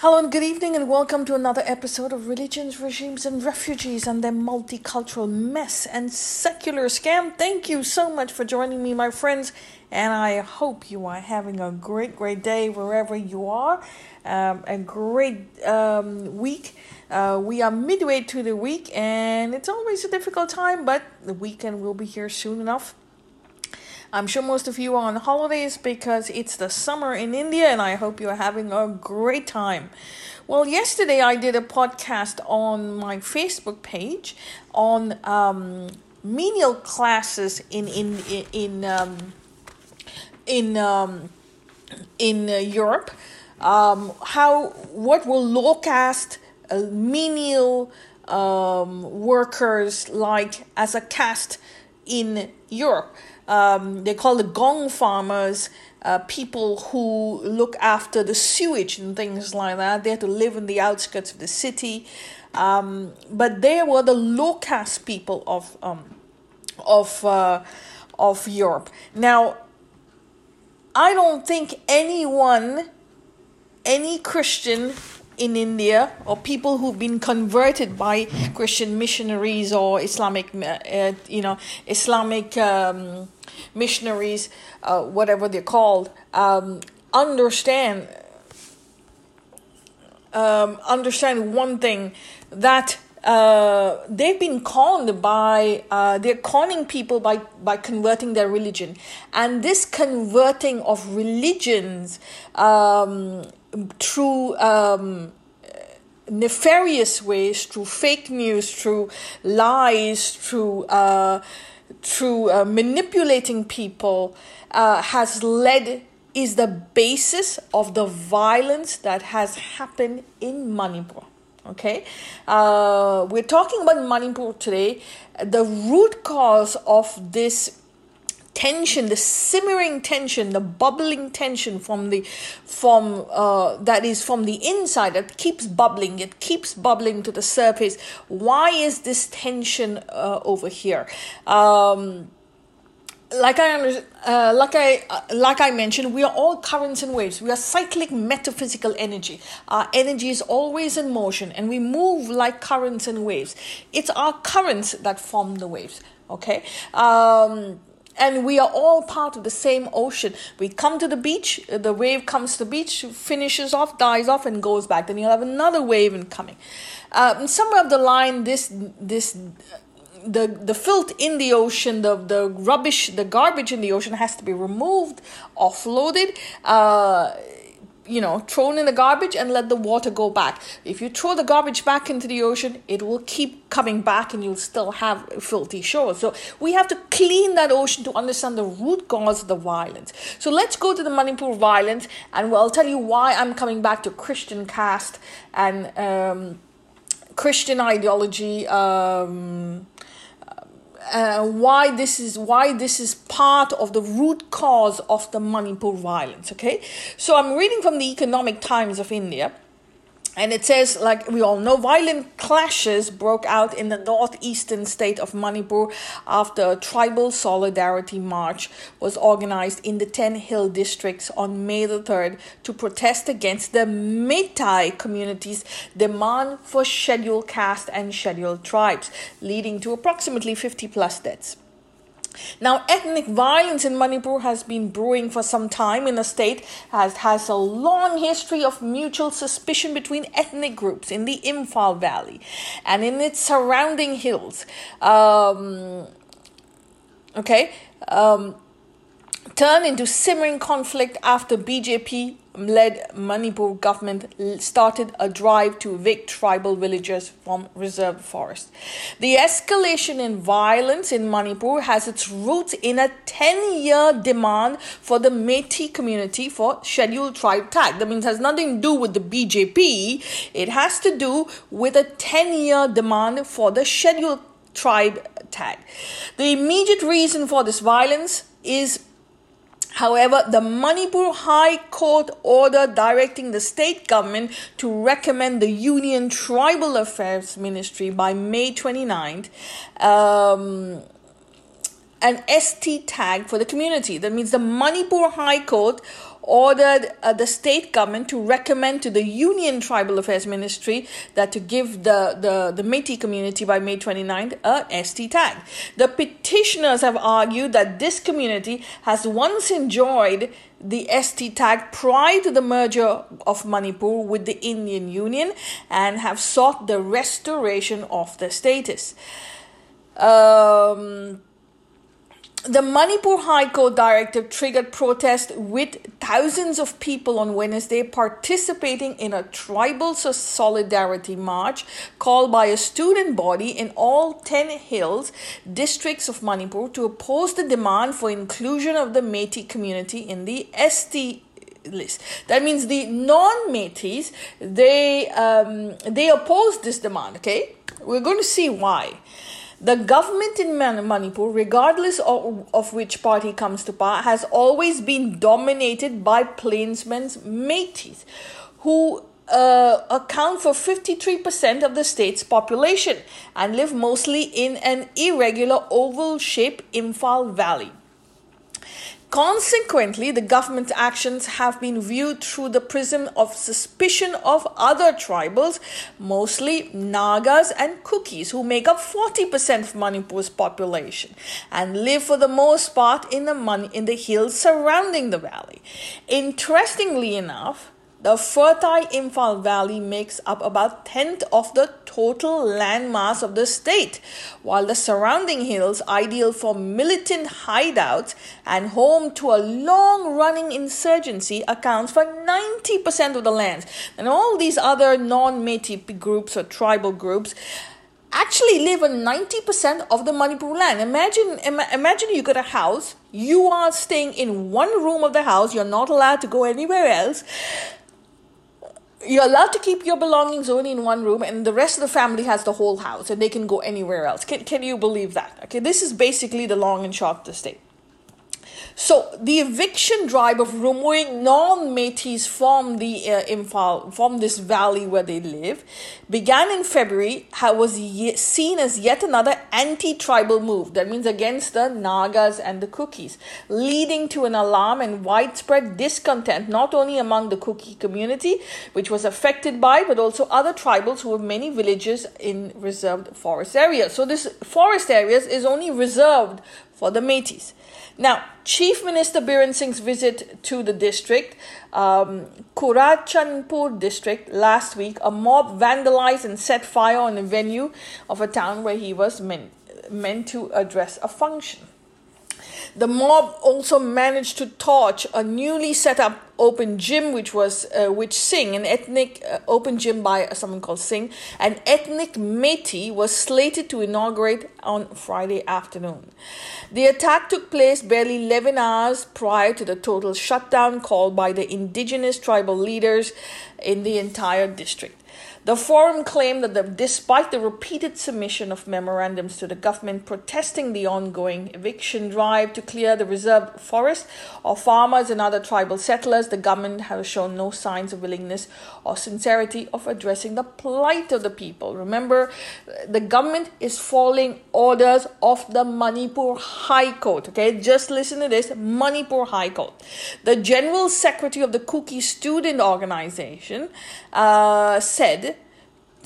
Hello and good evening, and welcome to another episode of Religions, Regimes, and Refugees and their multicultural mess and secular scam. Thank you so much for joining me, my friends, and I hope you are having a great, great day wherever you are. Um, a great um, week. Uh, we are midway to the week, and it's always a difficult time, but the weekend will be here soon enough. I'm sure most of you are on holidays because it's the summer in India and I hope you're having a great time. Well, yesterday I did a podcast on my Facebook page on um, menial classes in in in in um, in, um, in uh, Europe. Um, how what will low caste uh, menial um, workers like as a caste in Europe? Um, they call the gong farmers uh, people who look after the sewage and things like that. They had to live in the outskirts of the city, um, but they were the low caste people of um, of uh, of Europe. Now, I don't think anyone, any Christian in India or people who've been converted by Christian missionaries or Islamic, uh, you know, Islamic um, missionaries, uh, whatever they're called, um, understand um, understand one thing that uh, they've been conned by uh, they're conning people by by converting their religion. And this converting of religions um, through um, nefarious ways through fake news through lies through uh, through uh, manipulating people uh, has led is the basis of the violence that has happened in Manipur. Okay, uh, we're talking about Manipur today. The root cause of this tension the simmering tension the bubbling tension from the from uh, that is from the inside that keeps bubbling it keeps bubbling to the surface why is this tension uh, over here um, like I uh, like I uh, like I mentioned, we are all currents and waves. We are cyclic metaphysical energy. Our energy is always in motion, and we move like currents and waves. It's our currents that form the waves. Okay. Um, and we are all part of the same ocean. We come to the beach, the wave comes to the beach, finishes off, dies off, and goes back. Then you'll have another wave incoming. Um, somewhere up the line, this this the the filth in the ocean, the the rubbish, the garbage in the ocean has to be removed, offloaded. Uh, you know, thrown in the garbage and let the water go back. If you throw the garbage back into the ocean, it will keep coming back and you'll still have filthy shores. So we have to clean that ocean to understand the root cause of the violence. So let's go to the Manipur violence and I'll tell you why I'm coming back to Christian caste and um, Christian ideology. Um, uh, why this is why this is part of the root cause of the Manipur violence. Okay, so I'm reading from the Economic Times of India. And it says, like we all know, violent clashes broke out in the northeastern state of Manipur after a tribal solidarity march was organized in the 10 hill districts on May the 3rd to protest against the Meitei community's demand for scheduled caste and scheduled tribes, leading to approximately 50 plus deaths. Now, ethnic violence in Manipur has been brewing for some time in the state, has, has a long history of mutual suspicion between ethnic groups in the Imphal Valley and in its surrounding hills. Um, okay, um, turned into simmering conflict after BJP led Manipur government started a drive to evict tribal villagers from reserved forest. The escalation in violence in Manipur has its roots in a 10 year demand for the Meitei community for scheduled tribe tag. That means has nothing to do with the BJP, it has to do with a 10 year demand for the scheduled tribe tag. The immediate reason for this violence is However, the Manipur High Court order directing the state government to recommend the Union Tribal Affairs Ministry by May 29th um, an ST tag for the community. That means the Manipur High Court ordered uh, the state government to recommend to the Union Tribal Affairs Ministry that to give the, the, the Metis community by May 29th a ST tag. The petitioners have argued that this community has once enjoyed the ST tag prior to the merger of Manipur with the Indian Union and have sought the restoration of the status. Um, the Manipur High Court directive triggered protest with thousands of people on Wednesday participating in a tribal solidarity march called by a student body in all 10 hills districts of Manipur to oppose the demand for inclusion of the Metis community in the ST list. That means the non-Metis they um, they oppose this demand. Okay, we're going to see why. The government in Manipur, regardless of, of which party comes to power, has always been dominated by plainsmen's Metis, who uh, account for 53% of the state's population and live mostly in an irregular oval shaped Imphal Valley. Consequently, the government's actions have been viewed through the prism of suspicion of other tribals, mostly Nagas and Kukis, who make up 40% of Manipur's population and live for the most part in the, in the hills surrounding the valley. Interestingly enough, the fertile Imphal Valley makes up about tenth of the total landmass of the state, while the surrounding hills, ideal for militant hideouts and home to a long-running insurgency, accounts for 90% of the lands. And all these other non-Metis groups or tribal groups actually live on 90% of the Manipur land. Imagine, Im- imagine you got a house, you are staying in one room of the house, you're not allowed to go anywhere else you're allowed to keep your belongings only in one room and the rest of the family has the whole house and they can go anywhere else. Can, can you believe that? Okay this is basically the long and short of the state so the eviction drive of removing non-Metis from the uh, Imphal, from this valley where they live, began in February. Was ye- seen as yet another anti-tribal move. That means against the Nagas and the Kukis, leading to an alarm and widespread discontent not only among the Kuki community, which was affected by, but also other tribals who have many villages in reserved forest areas. So this forest areas is only reserved for the Metis. Now, Chief Minister Biren Singh's visit to the district, um, Churachandpur district, last week, a mob vandalized and set fire on a venue of a town where he was meant, meant to address a function. The mob also managed to torch a newly set up open gym, which was uh, which Singh, an ethnic uh, open gym by someone called Singh, an ethnic Metis was slated to inaugurate on Friday afternoon. The attack took place barely 11 hours prior to the total shutdown called by the indigenous tribal leaders in the entire district. The forum claimed that the, despite the repeated submission of memorandums to the government protesting the ongoing eviction drive to clear the reserved forest of farmers and other tribal settlers, the government has shown no signs of willingness or sincerity of addressing the plight of the people. Remember, the government is following orders of the Manipur High Court. Okay, just listen to this Manipur High Court. The General Secretary of the Kuki Student Organization uh, said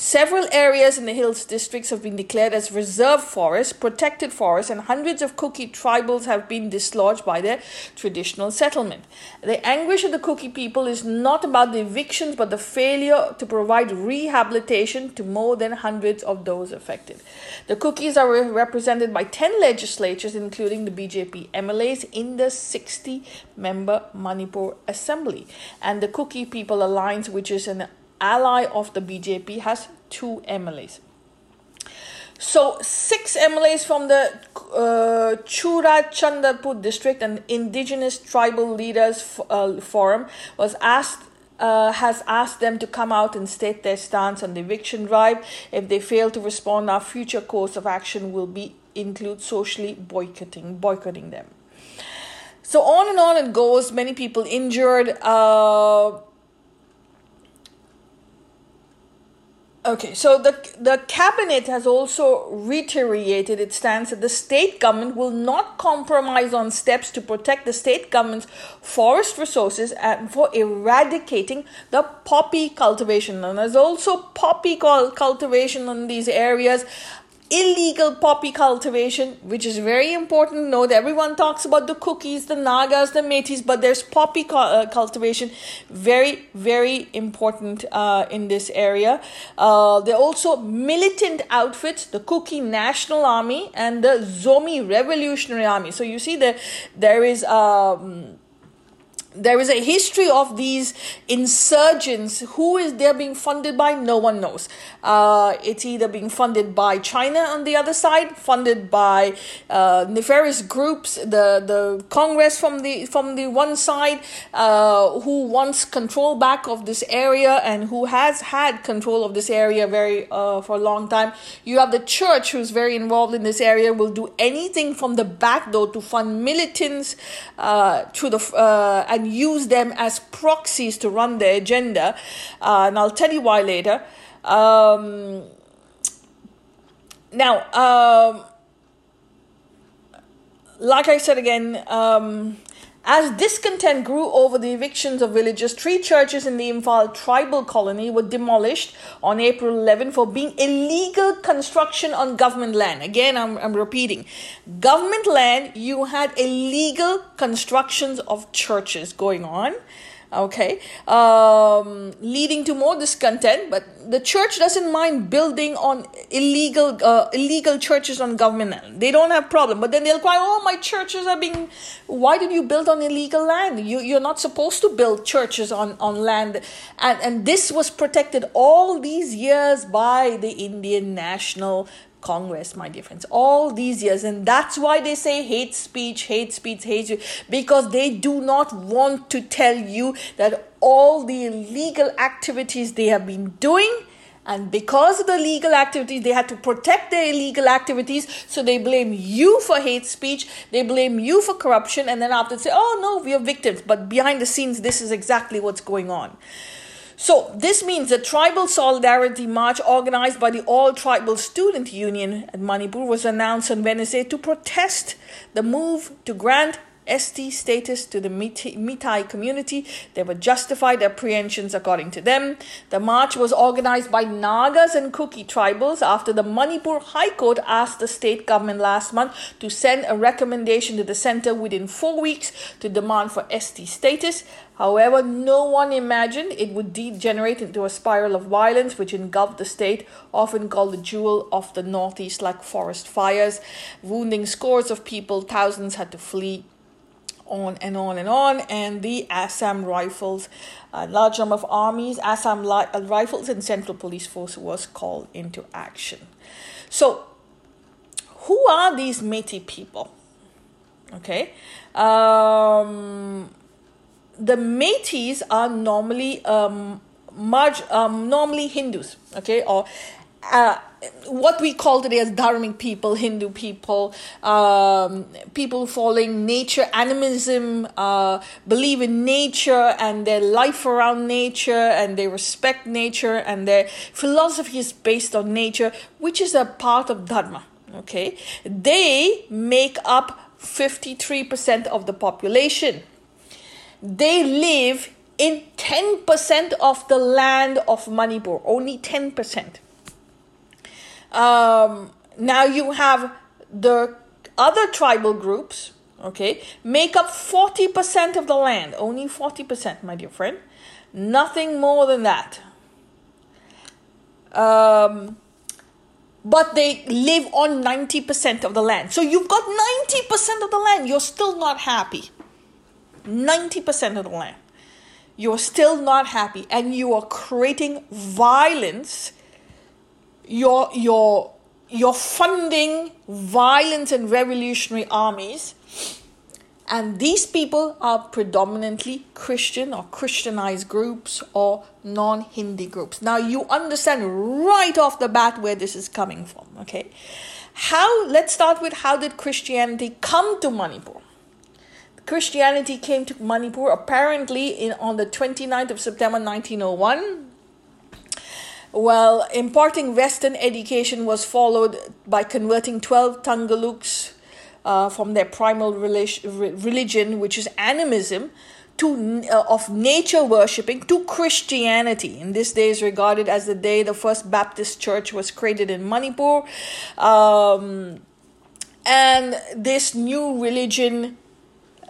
Several areas in the hills districts have been declared as reserve forests, protected forests, and hundreds of Kuki tribals have been dislodged by their traditional settlement. The anguish of the Kuki people is not about the evictions but the failure to provide rehabilitation to more than hundreds of those affected. The Kukis are represented by 10 legislatures, including the BJP MLAs, in the 60 member Manipur Assembly. And the Kuki People Alliance, which is an ally of the BJP, has two MLAs. So, six MLAs from the uh, Churachandpur district and Indigenous Tribal Leaders uh, Forum was asked uh, has asked them to come out and state their stance on the eviction drive. If they fail to respond, our future course of action will be include socially boycotting boycotting them. So on and on it goes. Many people injured. Uh, Okay, so the the cabinet has also reiterated its stance that the state government will not compromise on steps to protect the state government's forest resources and for eradicating the poppy cultivation. And there's also poppy cultivation in these areas illegal poppy cultivation, which is very important to note. Everyone talks about the Kukis, the Nagas, the Metis, but there's poppy uh, cultivation, very, very important uh, in this area. Uh, there are also militant outfits, the Kuki National Army and the Zomi Revolutionary Army. So you see that there is. Um, there is a history of these insurgents who is they're being funded by no one knows. Uh, it's either being funded by china on the other side funded by uh, nefarious groups the the congress from the from the one side uh, who wants control back of this area and who has had control of this area very uh, for a long time. You have the church who's very involved in this area will do anything from the back door to fund militants uh, to the uh, and use them as proxies to run their agenda. Uh, and I'll tell you why later. Um, now, um, like I said again, um, as discontent grew over the evictions of villagers, three churches in the Imphal tribal colony were demolished on April 11 for being illegal construction on government land. Again, I'm, I'm repeating. Government land, you had illegal constructions of churches going on okay. Um, leading to more discontent but the church doesn't mind building on illegal uh, illegal churches on government land. They don't have problem but then they'll cry oh my churches are being why did you build on illegal land? You, you're not supposed to build churches on, on land. And, and this was protected all these years by the indian national Congress, my dear friends, all these years. And that's why they say hate speech, hate speech, hate speech, because they do not want to tell you that all the illegal activities they have been doing. And because of the legal activities, they had to protect their illegal activities. So they blame you for hate speech. They blame you for corruption. And then after say, oh no, we are victims. But behind the scenes, this is exactly what's going on. So this means the Tribal Solidarity March organized by the All Tribal Student Union at Manipur was announced on Wednesday to protest the move to grant ST status to the Meitei community. They were justified apprehensions according to them. The march was organized by Nagas and Kuki tribals after the Manipur High Court asked the state government last month to send a recommendation to the center within four weeks to demand for ST status. However, no one imagined it would degenerate into a spiral of violence which engulfed the state, often called the jewel of the Northeast, like forest fires, wounding scores of people. Thousands had to flee on and on and on. And the Assam Rifles, a large number of armies, Assam uh, Rifles, and Central Police Force was called into action. So, who are these Metis people? Okay. Um, the Metis are normally um, marg- um, normally Hindus, okay, or uh, what we call today as dharmic people, Hindu people, um, people following nature animism, uh, believe in nature and their life around nature, and they respect nature, and their philosophy is based on nature, which is a part of Dharma. Okay, they make up 53% of the population. They live in 10% of the land of Manipur, only 10%. Um, now you have the other tribal groups, okay, make up 40% of the land, only 40%, my dear friend. Nothing more than that. Um, but they live on 90% of the land. So you've got 90% of the land, you're still not happy. 90% of the land. You're still not happy, and you are creating violence you're, you're, you're funding violent and revolutionary armies. And these people are predominantly Christian or Christianized groups or non Hindi groups. Now, you understand right off the bat where this is coming from, okay? How, let's start with how did Christianity come to Manipur? Christianity came to Manipur apparently in, on the 29th of September 1901 well, imparting Western education was followed by converting 12 Tungaluks uh, from their primal religion, which is animism, to uh, of nature worshipping to Christianity. In this day is regarded as the day the first Baptist church was created in Manipur. Um, and this new religion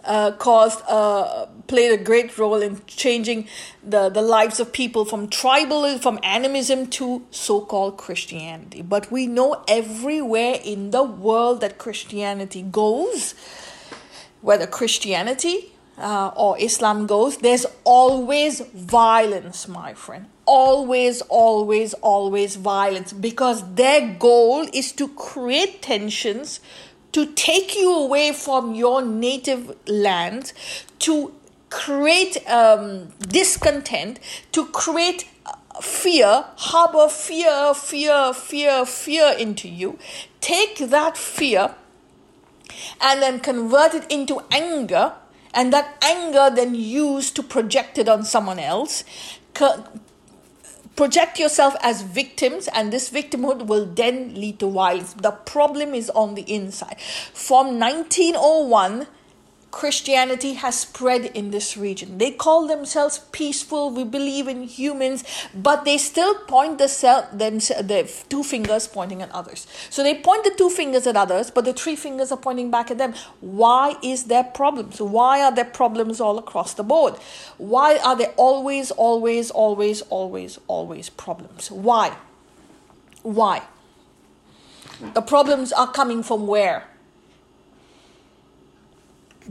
uh, caused uh, played a great role in changing the, the lives of people from tribal from animism to so-called Christianity. But we know everywhere in the world that Christianity goes, whether Christianity uh, or Islam goes, there's always violence, my friend. Always, always, always violence because their goal is to create tensions to take you away from your native land, to create um, discontent, to create uh, fear, harbor fear, fear, fear, fear into you. Take that fear and then convert it into anger, and that anger then used to project it on someone else project yourself as victims and this victimhood will then lead to violence. The problem is on the inside. From 1901 Christianity has spread in this region. They call themselves peaceful. We believe in humans, but they still point the self, them, the two fingers pointing at others. So they point the two fingers at others, but the three fingers are pointing back at them. Why is there problems? Why are there problems all across the board? Why are there always, always, always, always, always problems? Why? Why? The problems are coming from where?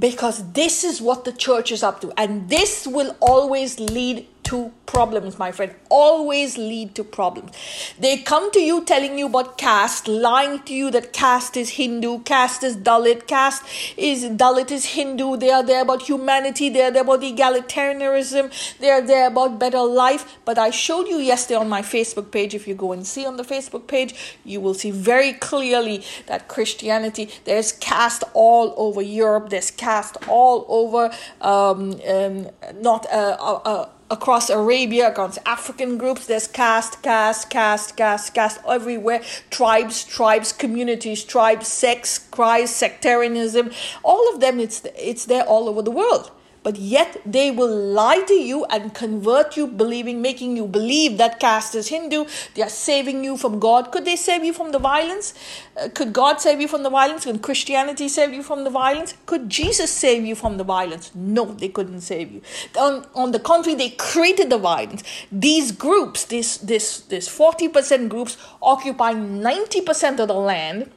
Because this is what the church is up to. And this will always lead to problems, my friend. Always lead to problems. They come to you telling you about caste, lying to you that caste is Hindu, caste is Dalit, caste is Dalit is Hindu. They are there about humanity, they are there about egalitarianism, they are there about better life. But I showed you yesterday on my Facebook page. If you go and see on the Facebook page, you will see very clearly that Christianity, there's caste all over Europe, there's caste all over um, um, not uh, uh, uh across Arabia, across African groups. There's caste, caste, caste, caste, caste everywhere. Tribes, tribes, communities, tribes, sects, cries, sectarianism. All of them, it's, it's there all over the world but yet they will lie to you and convert you believing making you believe that caste is hindu. They are saving you from god. Could they save you from the violence? Uh, could god save you from the violence? Could christianity save you from the violence? Could jesus save you from the violence? No they couldn't save you. On, on the contrary they created the violence. These groups this this this 40% groups occupying 90% of the land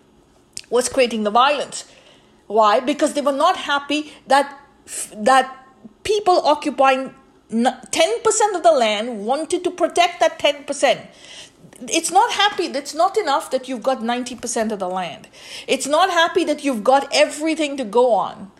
was creating the violence. Why? Because they were not happy that that people occupying 10% of the land wanted to protect that 10% it's not happy it's not enough that you've got 90% of the land. It's not happy that you've got everything to go on.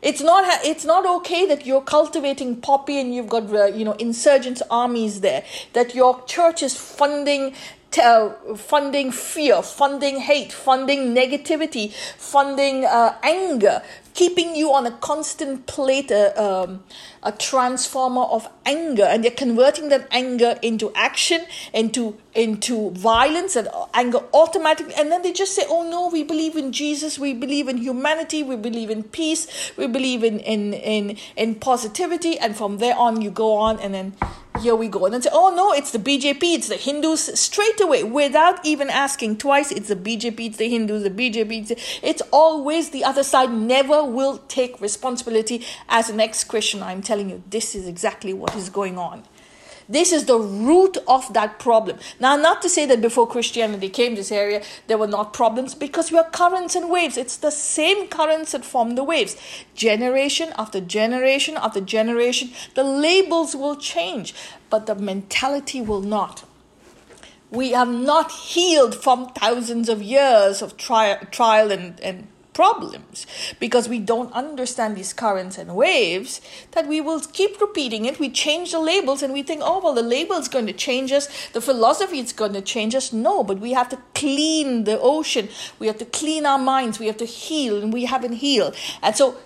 It's not it's not okay that you're cultivating poppy and you've got uh, you know insurgents armies there. That your church is funding uh, funding fear, funding hate, funding negativity, funding uh, anger, keeping you on a constant plate, uh, um, a transformer of anger, and they're converting that anger into action, into into violence, and anger automatically, and then they just say, "Oh no, we believe in Jesus, we believe in humanity, we believe in peace, we believe in in in in positivity," and from there on, you go on, and then here we go. And then say, oh no, it's the BJP, it's the Hindus, straight away, without even asking twice, it's the BJP, it's the Hindus, the BJP, it's, it's always the other side never will take responsibility. As an ex Christian, I'm telling you, this is exactly what is going on. This is the root of that problem. Now, not to say that before Christianity came this area, there were not problems because we are currents and waves. It's the same currents that form the waves. Generation after generation after generation, the labels will change, but the mentality will not. We are not healed from thousands of years of trial, trial and, and problems because we don't understand these currents and waves that we will keep repeating it. We change the labels and we think oh well the label is going to change us. The philosophy is going to change us. No but we have to clean the ocean. We have to clean our minds. We have to heal and we haven't healed. And so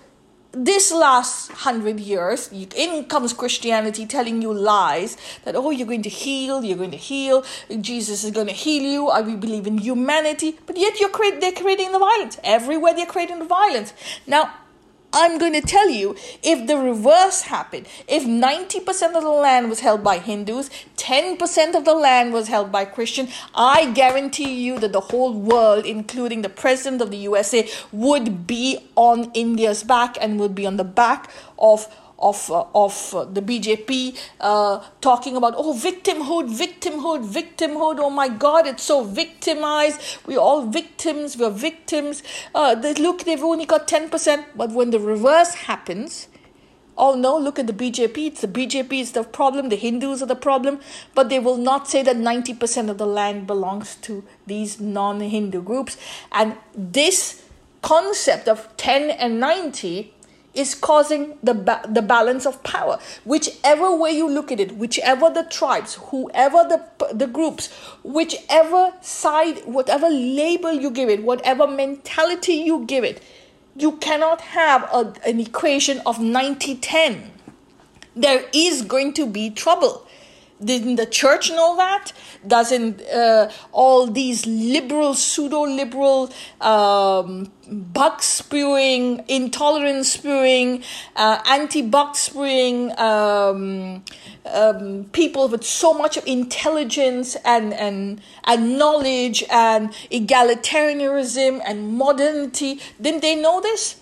this last hundred years, in comes Christianity telling you lies that, oh, you're going to heal, you're going to heal, Jesus is going to heal you, I believe in humanity, but yet you're create, they're creating the violence. Everywhere they're creating the violence. Now, I'm going to tell you if the reverse happened, if 90% of the land was held by Hindus, 10% of the land was held by Christian, I guarantee you that the whole world, including the president of the USA, would be on India's back and would be on the back of of uh, of the BJP uh, talking about oh victimhood, victimhood, victimhood. Oh my God, it's so victimized. We're all victims. We're victims. Uh, they, look, they've only got ten percent. But when the reverse happens, oh no, look at the BJP. It's the BJP is the problem. The Hindus are the problem. But they will not say that ninety percent of the land belongs to these non-Hindu groups. And this concept of ten and ninety is causing the, ba- the balance of power. Whichever way you look at it, whichever the tribes, whoever the, the groups, whichever side, whatever label you give it, whatever mentality you give it, you cannot have a, an equation of 90 10. There is going to be trouble. Didn't the church know that? Doesn't uh, all these liberal, pseudo liberal, um, buck spewing, intolerance spewing, uh, anti bug spewing um, um, people with so much of intelligence and, and, and knowledge and egalitarianism and modernity, didn't they know this?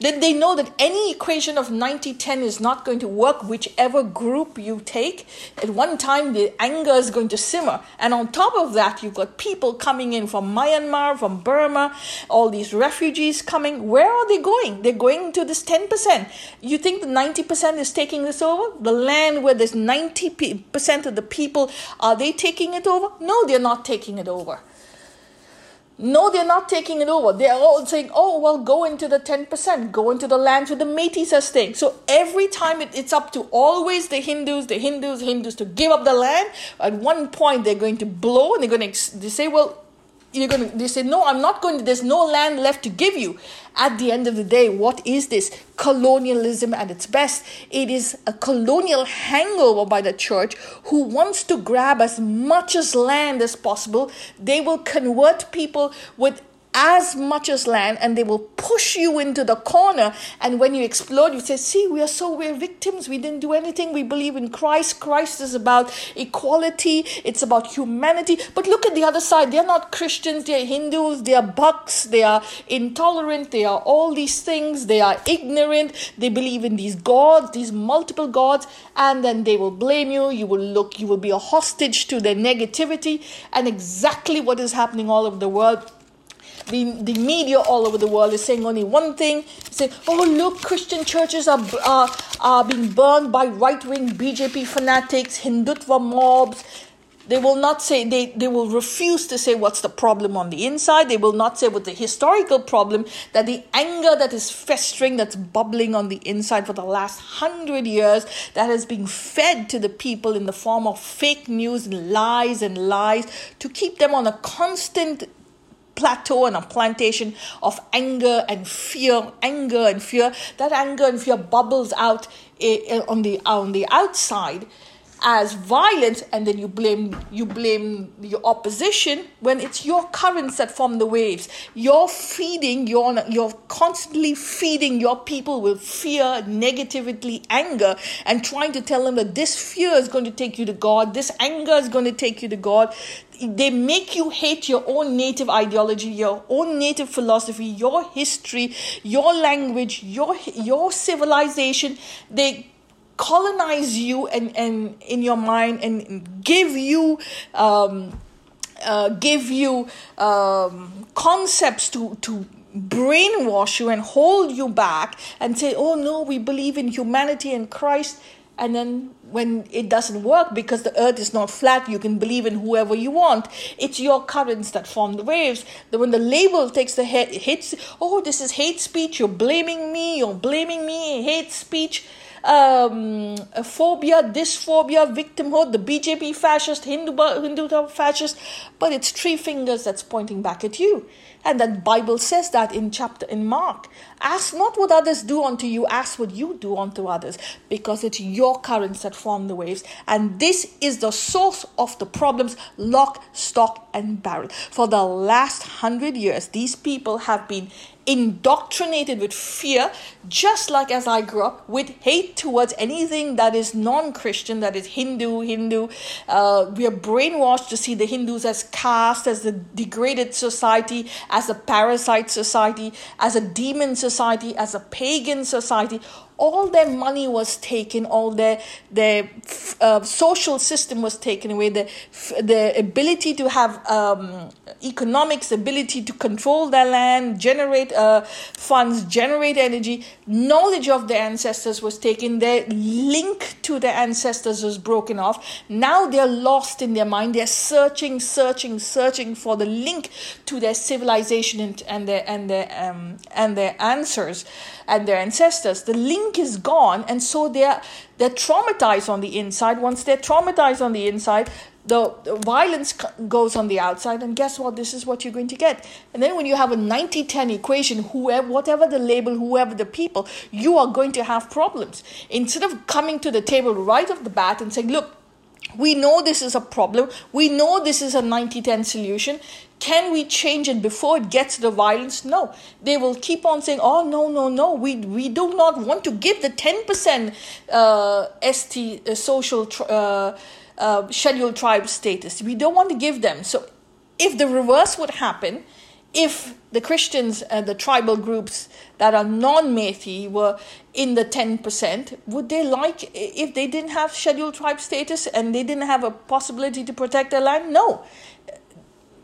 Then they know that any equation of 90 10 is not going to work, whichever group you take. At one time, the anger is going to simmer. And on top of that, you've got people coming in from Myanmar, from Burma, all these refugees coming. Where are they going? They're going to this 10%. You think the 90% is taking this over? The land where there's 90% of the people, are they taking it over? No, they're not taking it over. No, they're not taking it over. They're all saying, oh, well, go into the 10%, go into the lands where the Métis are staying. So every time it, it's up to always the Hindus, the Hindus, Hindus to give up the land. At one point, they're going to blow and they're going to they say, well, you're going to, they say, no, I'm not going to, there's no land left to give you. At the end of the day, what is this? Colonialism at its best. It is a colonial hangover by the church who wants to grab as much as land as possible. They will convert people with as much as land and they will push you into the corner. And when you explode you say see we are so we're victims. We didn't do anything. We believe in christ. Christ is about equality. It's about humanity. But look at the other side. They're not christians. They're hindus. They are bucks. They are intolerant. They are all these things. They are ignorant. They believe in these gods these multiple gods. And then they will blame you. You will look you will be a hostage to their negativity. And exactly what is happening all over the world the, the media all over the world is saying only one thing. Say oh look christian churches are, are, are being burned by right-wing bjp fanatics hindutva mobs. They will not say they, they will refuse to say what's the problem on the inside. They will not say what the historical problem that the anger that is festering that's bubbling on the inside for the last hundred years that has been fed to the people in the form of fake news and lies and lies to keep them on a constant plateau and a plantation of anger and fear, anger and fear. That anger and fear bubbles out on the on the outside as violence and then you blame you blame your opposition when it's your currents that form the waves you're feeding you're you're constantly feeding your people with fear negativity anger and trying to tell them that this fear is going to take you to god this anger is going to take you to god they make you hate your own native ideology, your own native philosophy, your history, your language, your your civilization. They colonize you and, and in your mind and give you um, uh, give you um, concepts to to brainwash you and hold you back and say oh no we believe in humanity and christ and then when it doesn't work because the earth is not flat you can believe in whoever you want. It's your currents that form the waves. When the label takes the head hits oh this is hate speech you're blaming me you're blaming me hate speech um, phobia, dysphobia, victimhood, the BJP fascist, Hindu, Hindu fascist, but it's three fingers that's pointing back at you. And that Bible says that in chapter in Mark. Ask not what others do unto you, ask what you do unto others, because it's your currents that form the waves. And this is the source of the problems, lock, stock, and barrel. For the last hundred years, these people have been indoctrinated with fear, just like as I grew up, with hate towards anything that is non Christian, that is Hindu, Hindu. Uh, we are brainwashed to see the Hindus as caste, as a degraded society, as a parasite society, as a demon society, as a pagan society all their money was taken, all their their uh, social system was taken away, the the ability to have um, economics, ability to control their land, generate uh, funds, generate energy, knowledge of their ancestors was taken. Their link to their ancestors was broken off. Now they're lost in their mind. They're searching, searching, searching for the link to their civilization and, and their and their um, and their answers and their ancestors. The link is gone, and so they're they're traumatized on the inside. Once they're traumatized on the inside, the, the violence goes on the outside, and guess what? This is what you're going to get. And then when you have a 90-10 equation, whoever, whatever the label, whoever the people, you are going to have problems. Instead of coming to the table right off the bat and saying, look, we know this is a problem. We know this is a 90 10 solution. Can we change it before it gets to the violence? No. They will keep on saying, oh, no, no, no. We, we do not want to give the 10% uh, ST uh, social uh, uh, scheduled tribe status. We don't want to give them. So if the reverse would happen, if the Christians and the tribal groups that are non Methi were in the 10%, would they like if they didn't have scheduled tribe status and they didn't have a possibility to protect their land? No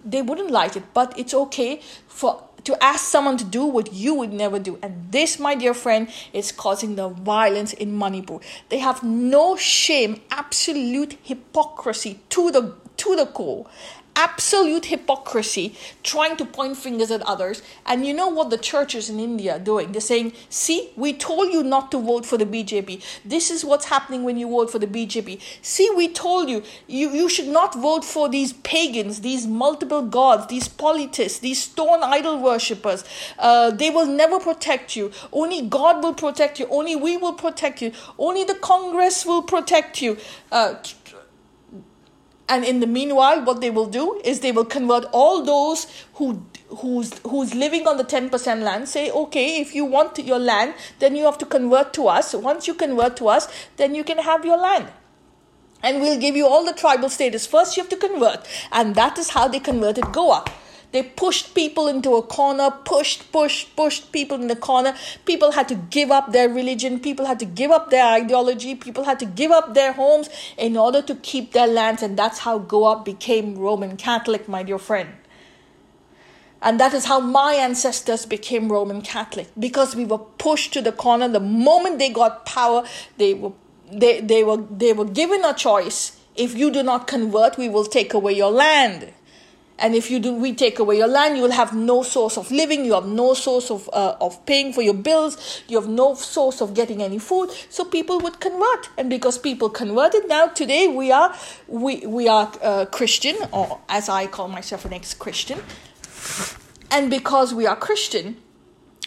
they wouldn't like it, but it's okay for to ask someone to do what you would never do. And this, my dear friend, is causing the violence in Manipur. They have no shame, absolute hypocrisy to the to the core absolute hypocrisy trying to point fingers at others. And you know what the churches in India are doing? They're saying, see, we told you not to vote for the BJP. This is what's happening when you vote for the BJP. See, we told you, you, you should not vote for these pagans, these multiple gods, these politists, these stone idol worshippers. Uh, they will never protect you. Only God will protect you. Only we will protect you. Only the Congress will protect you. Uh, and in the meanwhile what they will do is they will convert all those who who's who's living on the 10% land say okay if you want your land then you have to convert to us. Once you convert to us then you can have your land. And we'll give you all the tribal status. First you have to convert. And that is how they converted goa they pushed people into a corner, pushed, pushed, pushed people in the corner. People had to give up their religion. People had to give up their ideology. People had to give up their homes in order to keep their lands. And that's how Goa became Roman Catholic, my dear friend. And that is how my ancestors became Roman Catholic because we were pushed to the corner. The moment they got power, they were, they, they were, they were given a choice. If you do not convert, we will take away your land. And if you do, we take away your land, you will have no source of living. You have no source of uh, of paying for your bills. You have no source of getting any food. So people would convert, and because people converted, now today we are we we are uh, Christian, or as I call myself an ex-Christian, and because we are Christian,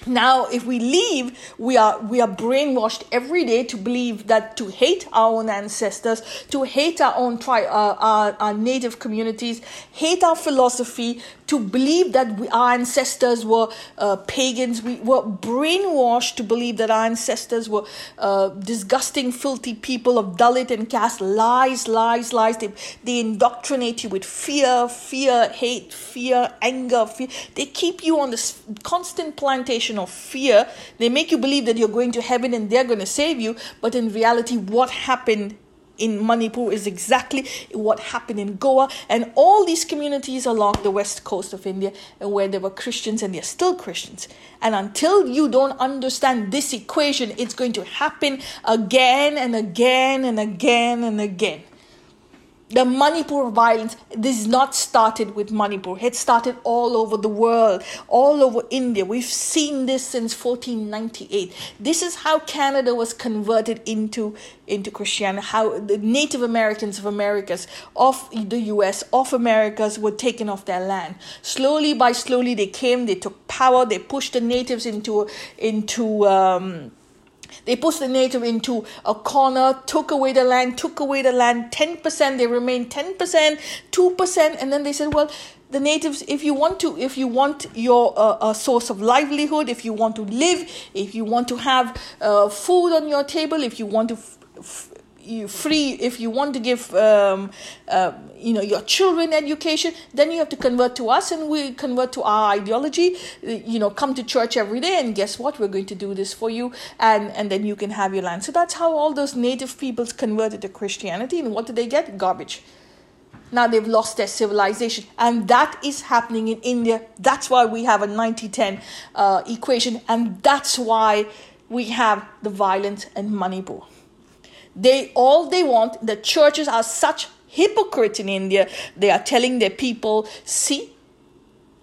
now if we leave we are we are brainwashed every day to believe that to hate our own ancestors to hate our own tri- uh, our, our native communities hate our philosophy to believe that we, our ancestors were uh, pagans. We were brainwashed to believe that our ancestors were uh, disgusting, filthy people of Dalit and caste. Lies, lies, lies. They, they indoctrinate you with fear, fear, hate, fear, anger, fear. They keep you on this constant plantation of fear. They make you believe that you're going to heaven and they're going to save you. But in reality, what happened in Manipur is exactly what happened in Goa and all these communities along the west coast of India where there were Christians and they're still Christians. And until you don't understand this equation, it's going to happen again and again and again and again. The Manipur violence, this is not started with Manipur. It started all over the world, all over India. We've seen this since 1498. This is how Canada was converted into, into Christianity, how the Native Americans of Americas, of the US, of Americas were taken off their land. Slowly by slowly they came, they took power, they pushed the natives into, into, um, they pushed the native into a corner, took away the land, took away the land, 10%, they remained 10%, 2%, and then they said, well, the natives if you want to if you want your uh, a source of livelihood if you want to live if you want to have uh, food on your table if you want to f- f- you free if you want to give um, uh, you know your children education then you have to convert to us and we convert to our ideology. You know come to church every day and guess what? We're going to do this for you and and then you can have your land. So that's how all those native peoples converted to christianity and what did they get? Garbage. Now they've lost their civilization and that is happening in india. That's why we have a 90-10 uh, equation and that's why we have the violence and manipur they all they want, the churches are such hypocrites in India. They are telling their people, see,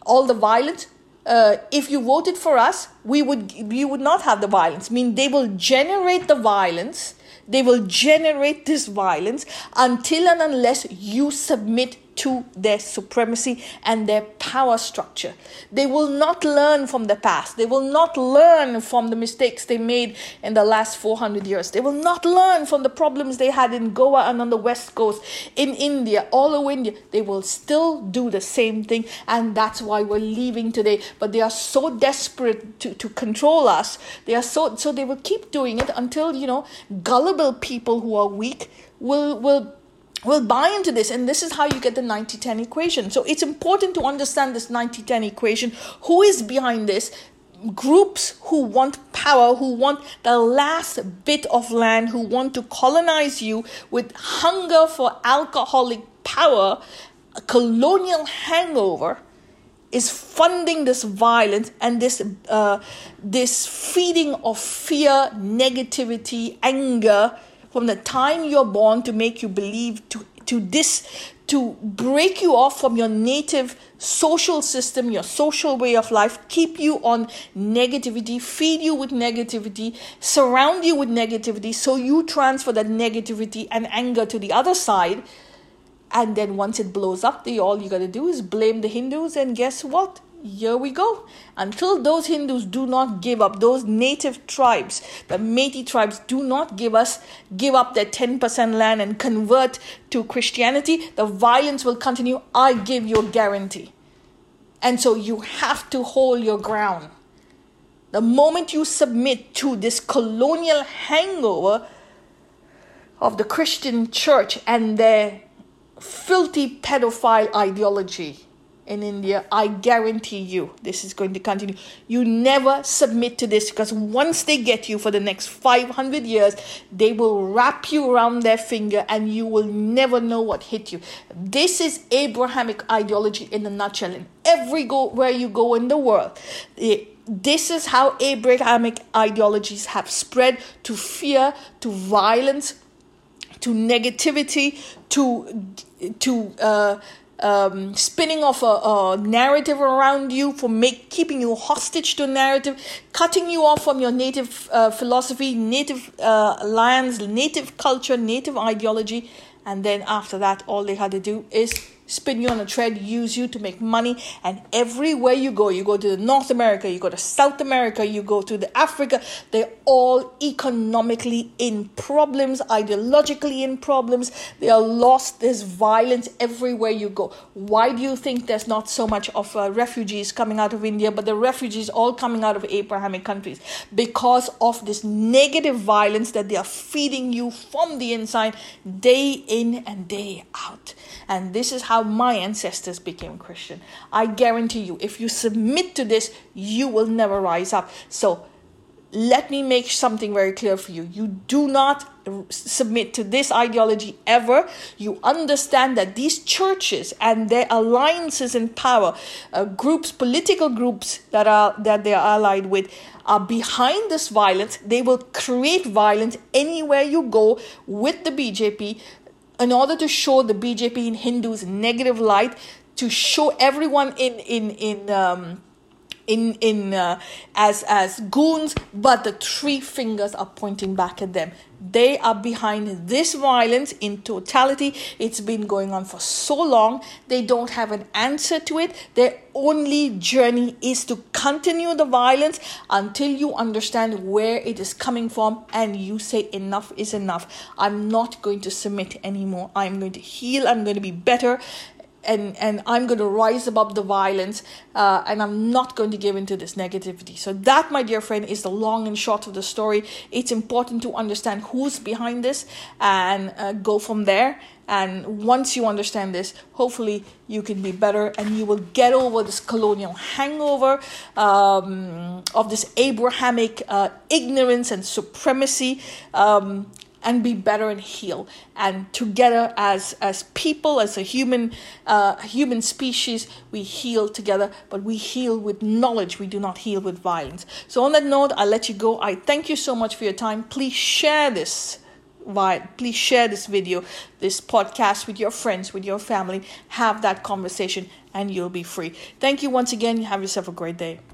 all the violence. Uh, if you voted for us, we would we would not have the violence. I mean, they will generate the violence. They will generate this violence until and unless you submit to their supremacy and their power structure. They will not learn from the past. They will not learn from the mistakes they made in the last 400 years. They will not learn from the problems they had in Goa and on the West Coast, in India, all over India. They will still do the same thing, and that's why we're leaving today. But they are so desperate to, to control us. They are so so they will keep doing it until you know gullible people who are weak will will will buy into this and this is how you get the 90-10 equation. So it's important to understand this 90-10 equation. Who is behind this? Groups who want power who want the last bit of land who want to colonize you with hunger for alcoholic power. A colonial hangover is funding this violence and this uh, this feeding of fear negativity anger from the time you're born to make you believe to to this to break you off from your native social system, your social way of life, keep you on negativity, feed you with negativity, surround you with negativity, so you transfer that negativity and anger to the other side. And then once it blows up, the all you gotta do is blame the Hindus, and guess what? Here we go. Until those Hindus do not give up, those native tribes, the Meitei tribes, do not give us, give up their 10% land and convert to Christianity, the violence will continue. I give you a guarantee. And so you have to hold your ground. The moment you submit to this colonial hangover of the Christian church and their filthy pedophile ideology, in India, I guarantee you this is going to continue. You never submit to this because once they get you for the next 500 years, they will wrap you around their finger and you will never know what hit you. This is Abrahamic ideology in a nutshell. In every go where you go in the world, this is how Abrahamic ideologies have spread to fear, to violence, to negativity, to to uh, um, spinning off a, a, narrative around you for make keeping you hostage to a narrative, cutting you off from your native uh, philosophy, native uh, lands, native culture, native ideology, and then after that, all they had to do is spin you on a thread, use you to make money. And everywhere you go, you go to North America, you go to South America, you go to the Africa, they're all economically in problems, ideologically in problems. They are lost. There's violence everywhere you go. Why do you think there's not so much of uh, refugees coming out of India, but the refugees all coming out of Abrahamic countries? Because of this negative violence that they are feeding you from the inside day in and day out. And this is how my ancestors became Christian. I guarantee you, if you submit to this, you will never rise up. So let me make something very clear for you. You do not submit to this ideology ever. You understand that these churches and their alliances in power, uh, groups, political groups that are that they are allied with, are behind this violence. They will create violence anywhere you go with the BJP in order to show the BJP in Hindus negative light, to show everyone in in in um, in in uh, as as goons but the three fingers are pointing back at them they are behind this violence in totality. It's been going on for so long. They don't have an answer to it. Their only journey is to continue the violence until you understand where it is coming from and you say enough is enough. I'm not going to submit anymore. I'm going to heal. I'm going to be better and and I'm going to rise above the violence, uh, and I'm not going to give into this negativity. So that, my dear friend, is the long and short of the story. It's important to understand who's behind this and uh, go from there. And once you understand this, hopefully you can be better and you will get over this colonial hangover um, of this Abrahamic uh, ignorance and supremacy. Um, and be better and heal. And together as as people as a human uh, human species we heal together but we heal with knowledge. We do not heal with violence. So on that note i'll let you go. I thank you so much for your time. Please share this please share this video this podcast with your friends with your family. Have that conversation and you'll be free. Thank you once again. Have yourself a great day